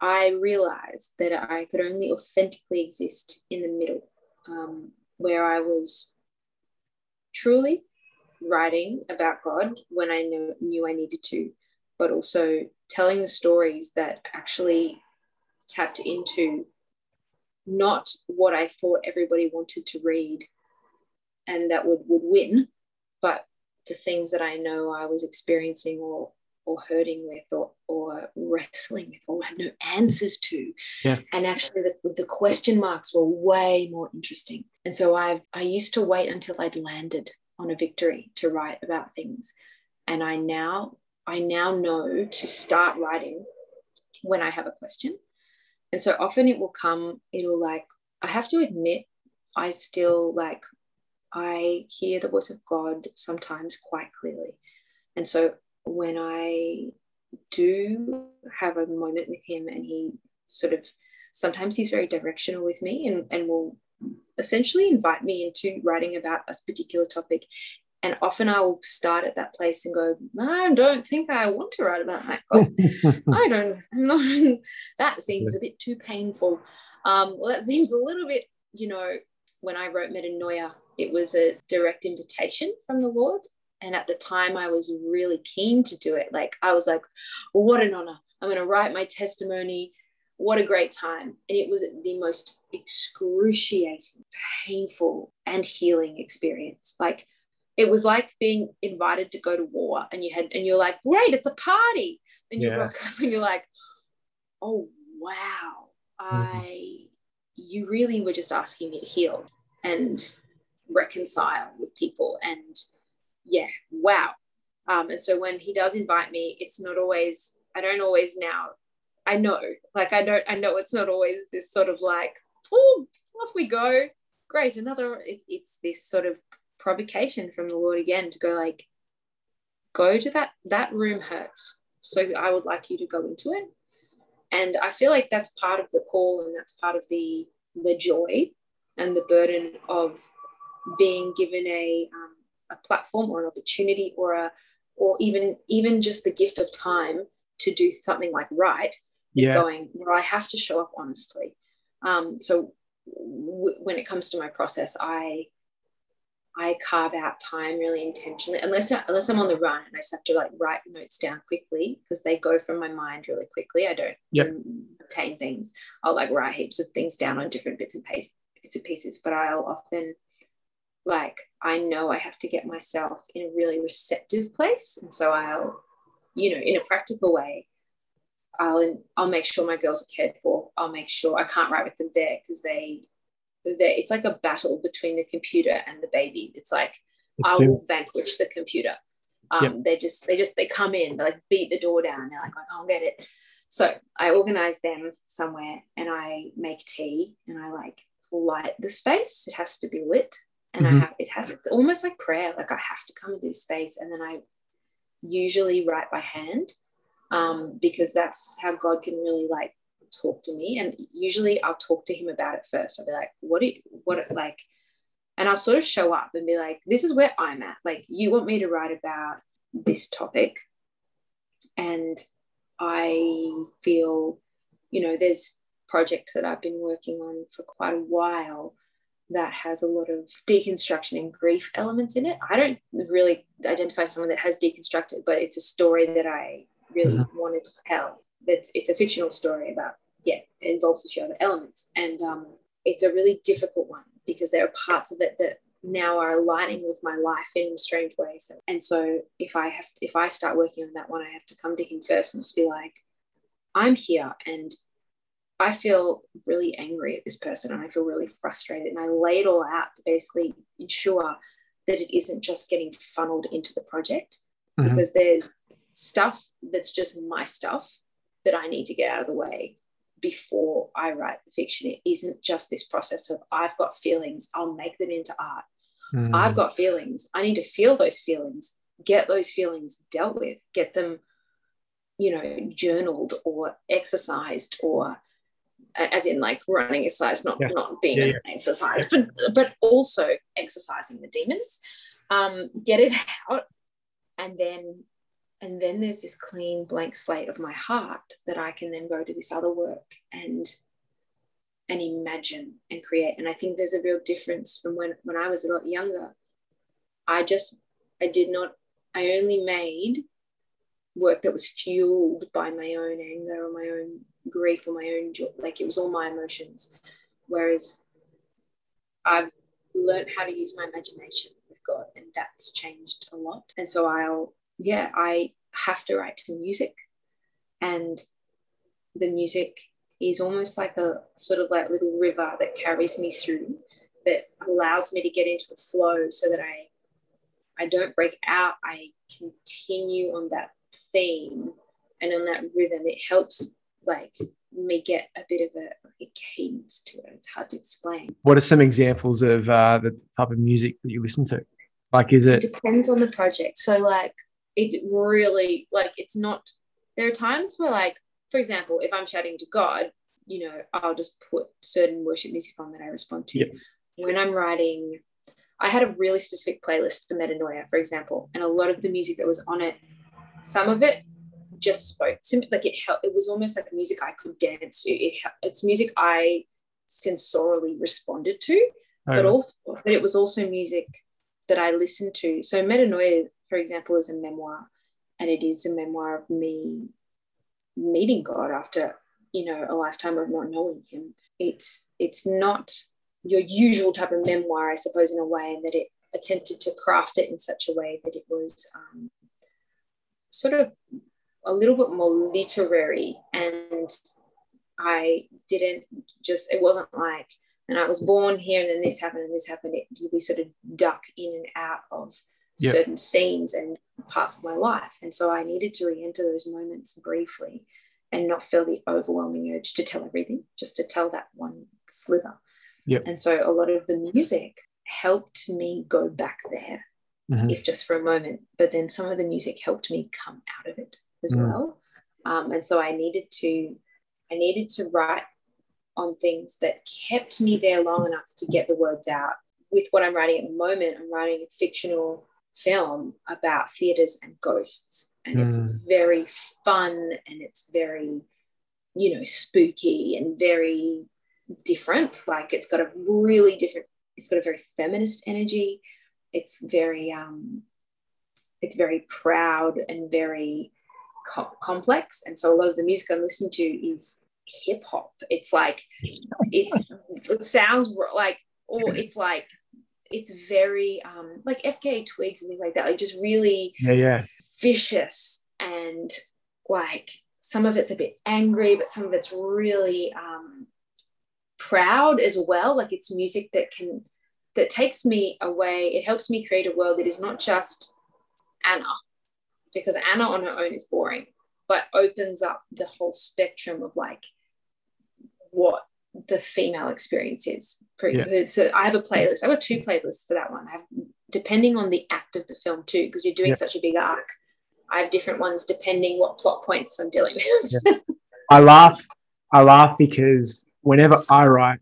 B: I realized that I could only authentically exist in the middle, um, where I was truly writing about God when I knew, knew I needed to, but also telling the stories that actually tapped into not what I thought everybody wanted to read and that would, would win, but the things that I know I was experiencing or or hurting with or, or wrestling with or had no answers to. And actually the, the question marks were way more interesting. And so I I used to wait until I'd landed on a victory to write about things. And I now I now know to start writing when I have a question. And so often it will come, it'll like, I have to admit, I still like, I hear the voice of God sometimes quite clearly. And so when I do have a moment with him and he sort of sometimes he's very directional with me and, and will essentially invite me into writing about a particular topic. And often I will start at that place and go, I don't think I want to write about that. I don't, not, that seems a bit too painful. Um, well, that seems a little bit, you know, when I wrote Metanoia, it was a direct invitation from the Lord. And at the time, I was really keen to do it. Like, I was like, well, what an honor. I'm going to write my testimony. What a great time. And it was the most excruciating, painful, and healing experience. Like, it was like being invited to go to war and you had and you're like great it's a party and you yeah. rock up and you're like oh wow mm-hmm. i you really were just asking me to heal and reconcile with people and yeah wow um, and so when he does invite me it's not always i don't always now i know like i don't i know it's not always this sort of like oh off we go great another it, it's this sort of provocation from the lord again to go like go to that that room hurts so i would like you to go into it and i feel like that's part of the call and that's part of the the joy and the burden of being given a um, a platform or an opportunity or a or even even just the gift of time to do something like write is yeah. going where I have to show up honestly. Um, so w- when it comes to my process, I I carve out time really intentionally, unless I, unless I'm on the run and I just have to like write notes down quickly because they go from my mind really quickly. I don't
A: yep.
B: obtain things. I'll like write heaps of things down on different bits and bits and pieces, but I'll often like I know I have to get myself in a really receptive place. And so I'll, you know, in a practical way, I'll I'll make sure my girls are cared for. I'll make sure I can't write with them there because they they it's like a battle between the computer and the baby. It's like I will vanquish the computer. Um, yep. they just they just they come in, they like beat the door down. They're like, I'll get it. So I organize them somewhere and I make tea and I like light the space. It has to be lit and mm-hmm. I have it has it's almost like prayer. Like I have to come to this space, and then I usually write by hand um, because that's how God can really like talk to me. And usually I'll talk to Him about it first. I'll be like, "What? Do you, what? Like?" And I'll sort of show up and be like, "This is where I'm at. Like, you want me to write about this topic, and I feel, you know, there's project that I've been working on for quite a while that has a lot of deconstruction and grief elements in it. I don't really identify someone that has deconstructed, but it's a story that I really mm-hmm. wanted to tell. It's, it's a fictional story about, yeah, it involves a few other elements. And um, it's a really difficult one because there are parts of it that now are aligning with my life in strange ways. And so if I have, if I start working on that one, I have to come to him first and just be like, I'm here and I feel really angry at this person and I feel really frustrated. And I lay it all out to basically ensure that it isn't just getting funneled into the project mm-hmm. because there's stuff that's just my stuff that I need to get out of the way before I write the fiction. It isn't just this process of I've got feelings, I'll make them into art. Mm. I've got feelings, I need to feel those feelings, get those feelings dealt with, get them, you know, journaled or exercised or as in like running exercise, not
A: Yeah.
B: not demon
A: Yeah,
B: exercise, but but also exercising the demons. Um, get it out, and then and then there's this clean blank slate of my heart that I can then go to this other work and and imagine and create. And I think there's a real difference from when when I was a lot younger. I just I did not. I only made work that was fueled by my own anger or my own grief or my own joy. Like it was all my emotions. Whereas I've learned how to use my imagination with God, and that's changed a lot. And so I'll, yeah, I have to write to music, and the music is almost like a sort of like little river that carries me through, that allows me to get into a flow, so that I, I don't break out. I continue on that theme and on that rhythm. It helps like me get a bit of a, a cadence to it. It's hard to explain.
A: What are some examples of uh, the type of music that you listen to? Like, is
B: It
A: it?
B: depends on the project. So like it really like it's not there are times where like for example if I'm chatting to God, you know, I'll just put certain worship music on that I respond to.
A: Yeah.
B: When I'm writing I had a really specific playlist for Metanoia, for example, and a lot of the music that was on it, some of it just spoke to me. Like it helped. It was almost like music I could dance to. It, it's music I sensorially responded to, but
A: Oh,
B: also, but it was also music that I listened to. So Metanoia, for example, is a memoir, and it is a memoir of me meeting God after you know a lifetime of not knowing Him. It's it's not your usual type of memoir, I suppose, in a way, that it attempted to craft it in such a way that it was um, sort of a little bit more literary and I didn't just, it wasn't like, and I was born here and then this happened and this happened. It, we sort of duck in and out of
A: Yep.
B: certain scenes and parts of my life. And so I needed to re enter those moments briefly and not feel the overwhelming urge to tell everything, just to tell that one slither.
A: Yep.
B: And so a lot of the music helped me go back there
A: Mhm.
B: if just for a moment. But then some of the music helped me come out of it as
A: Mm.
B: well. Um, and so I needed to, I needed to write on things that kept me there long enough to get the words out. With what I'm writing at the moment, I'm writing a fictional film about theaters and ghosts, and it's
A: Mm.
B: very fun and it's very, you know, spooky and very different. Like it's got a really different. It's got a very feminist energy. It's very, um, it's very proud and very co- complex. And so a lot of the music I'm listening to is hip hop. It's like it's it sounds like or it's like it's very um like FKA Twigs and things like that. Like just really
A: Yeah, yeah.
B: vicious and like some of it's a bit angry, but some of it's really um, proud as well. Like it's music that can that takes me away. It helps me create a world that is not just Anna, because Anna on her own is boring, but opens up the whole spectrum of like what the female experience is. For
A: Yeah.
B: so I have a playlist. I have two playlists for that one. I have depending on the act of the film too, because you're doing
A: Yeah.
B: such a big arc. I have different ones depending what plot points I'm dealing with.
A: I laugh. I laugh because whenever I write,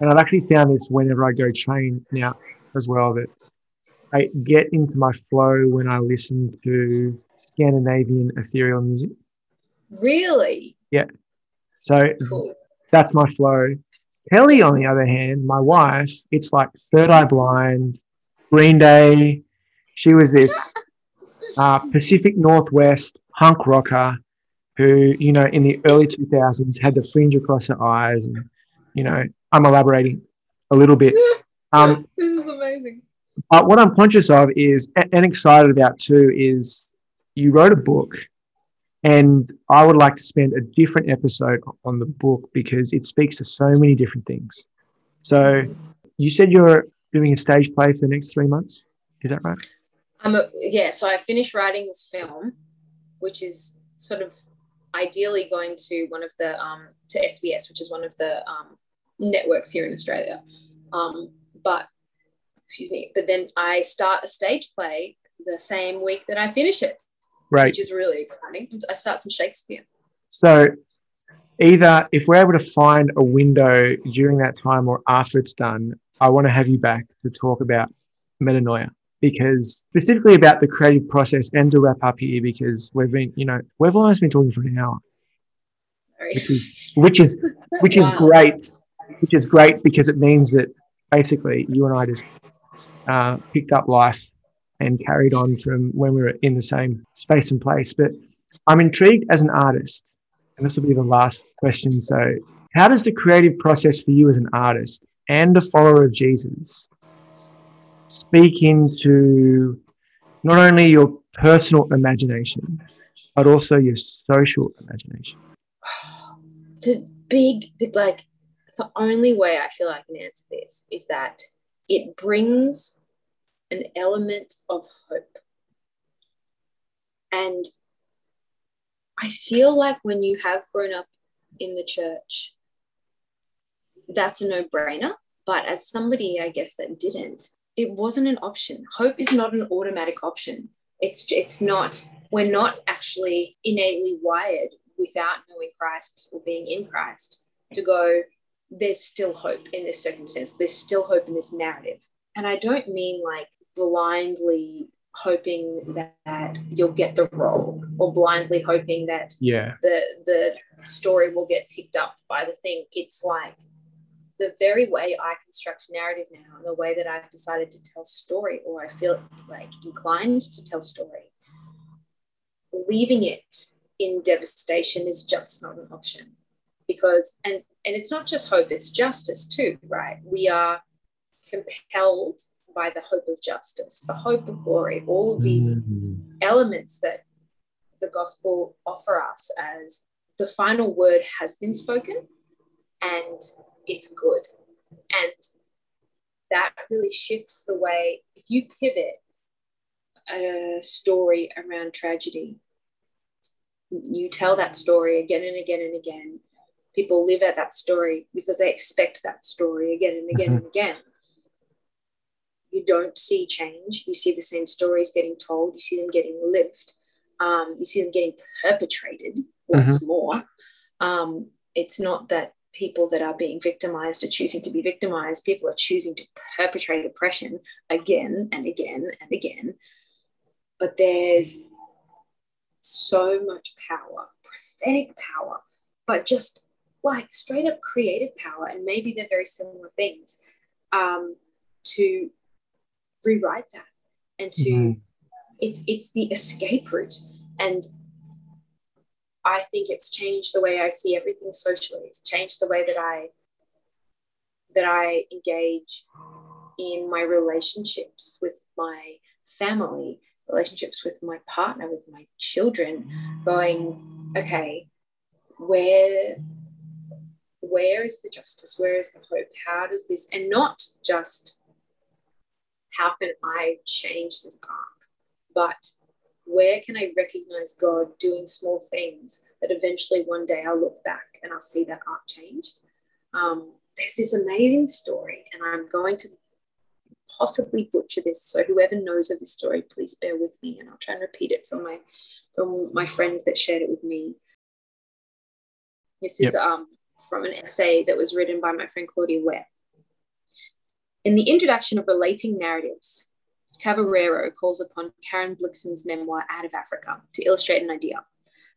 A: and I've actually found this whenever I go train now as well, that I get into my flow when I listen to Scandinavian ethereal music.
B: really Yeah.
A: So
B: cool.
A: That's my flow. Kelly, on the other hand, my wife, it's like Third Eye Blind, Green Day. She was this uh, Pacific Northwest punk rocker who, you know, in the early 2000s had the fringe across her eyes. And, you know, I'm elaborating a little bit. Um,
B: this is amazing.
A: but what I'm conscious of is, and excited about too, is you wrote a book, and I would like to spend a different episode on the book because it speaks to so many different things. So you said you're doing a stage play for the next three months. Is that right?
B: Yeah, so I finished writing this film, which is sort of ideally going to one of the um, to SBS, which is one of the um, networks here in Australia. Um, but excuse me, but then I start a stage play the same week that I finish it,
A: Right.
B: which is really exciting. I start some Shakespeare.
A: So either if we're able to find a window during that time or after it's done, I want to have you back to talk about metanoia because specifically about the creative process and to wrap up here because we've been, you know, we've almost been talking for an hour, which is which is which wow. is great, which is great because it means that basically you and I just uh, picked up life and carried on from when we were in the same space and place. But I'm intrigued as an artist, and this will be the last question. So, how does the creative process for you as an artist and a follower of Jesus speak into not only your personal imagination, but also your social imagination?
B: The big, the, like, the only way I feel I can answer this is that it brings an element of hope. And I feel like when you have grown up in the church, that's a no brainer. But as somebody, I guess, that didn't, it wasn't an option. Hope is not an automatic option. It's it's not. We're not actually innately wired without knowing Christ or being in Christ to go. There's still hope in this circumstance. There's still hope in this narrative. And I don't mean like blindly hoping that you'll get the role or blindly hoping that
A: yeah
B: the the story will get picked up by the thing it's like the very way I construct narrative now, and the way that I've decided to tell story, or I feel like inclined to tell story, leaving it in devastation is just not an option. Because and and it's not just hope, it's justice too, right? We are compelled by the hope of justice, the hope of glory, all of these mm-hmm. elements that the gospel offer us as the final word has been spoken and it's good. And that really shifts the way, if you pivot a story around tragedy, you tell that story again and again and again. People live at that story because they expect that story again and again mm-hmm. and again. You don't see change. You see the same stories getting told. You see them getting lived. Um, you see them getting perpetrated once mm-hmm. more. Um, it's not that people that are being victimized are choosing to be victimized. People are choosing to perpetrate oppression again and again and again. But there's so much power, prophetic power, but just like straight up creative power. And maybe they're very similar things um, to rewrite that and to, mm-hmm. it's, it's the escape route. And I think it's changed the way I see everything socially. It's changed the way that I that I engage in my relationships with my family, relationships with my partner, with my children, going, okay, where where is the justice? Where is the hope? How does this and not just how can I change this arc, but where can I recognize God doing small things that eventually one day I'll look back and I'll see that arc changed? Um, there's this amazing story, and I'm going to possibly butcher this. So whoever knows of this story, please bear with me, and I'll try and repeat it from my from my friends that shared it with me. This is yep. um, from an essay that was written by my friend Claudia Ware. In the introduction of relating narratives, Cavarero calls upon Karen Blixen's memoir Out of Africa to illustrate an idea.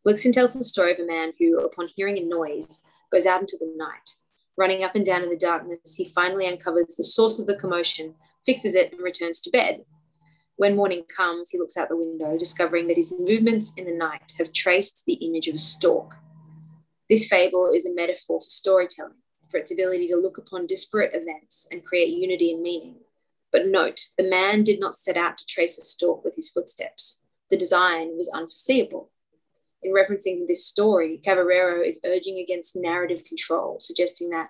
B: Blixen tells the story of a man who, upon hearing a noise, goes out into the night. Running up and down in the darkness, he finally uncovers the source of the commotion, fixes it, and returns to bed. When morning comes, he looks out the window, discovering that his movements in the night have traced the image of a stork. This fable is a metaphor for storytelling, for its ability to look upon disparate events and create unity and meaning. But note, the man did not set out to trace a stork with his footsteps. The design was unforeseeable. In referencing this story, Cavarero is urging against narrative control, suggesting that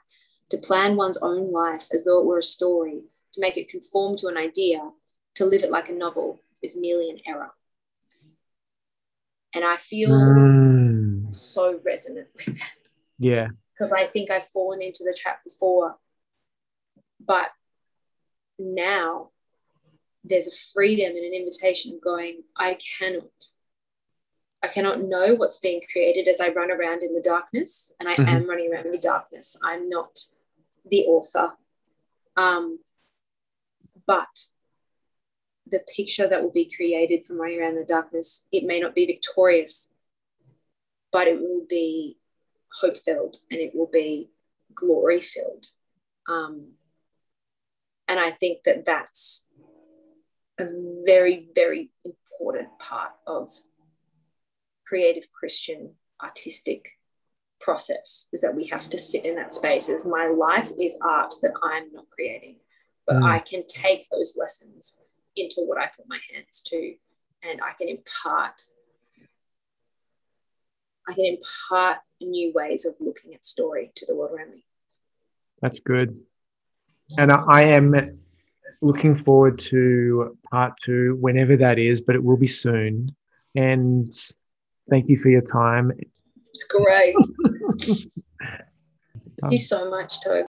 B: to plan one's own life as though it were a story, to make it conform to an idea, to live it like a novel, is merely an error. And I feel mm. so resonant with that.
A: Yeah.
B: Because I think I've fallen into the trap before. But now there's a freedom and an invitation of going, I cannot, I cannot know what's being created as I run around in the darkness, and I mm-hmm. am running around in the darkness. I'm not the author. Um, but the picture that will be created from running around in the darkness, it may not be victorious, but it will be hope filled and it will be glory filled. Um, and I think that that's a very, very important part of creative Christian artistic process is that we have to sit in that space as my life is art that I'm not creating, but mm. I can take those lessons into what I put my hands to and I can impart I can impart new ways of looking at story to the world around me.
A: That's good. And I am looking forward to part two, whenever that is, but it will be soon. And thank you for your time.
B: It's great. thank you so much, Toby.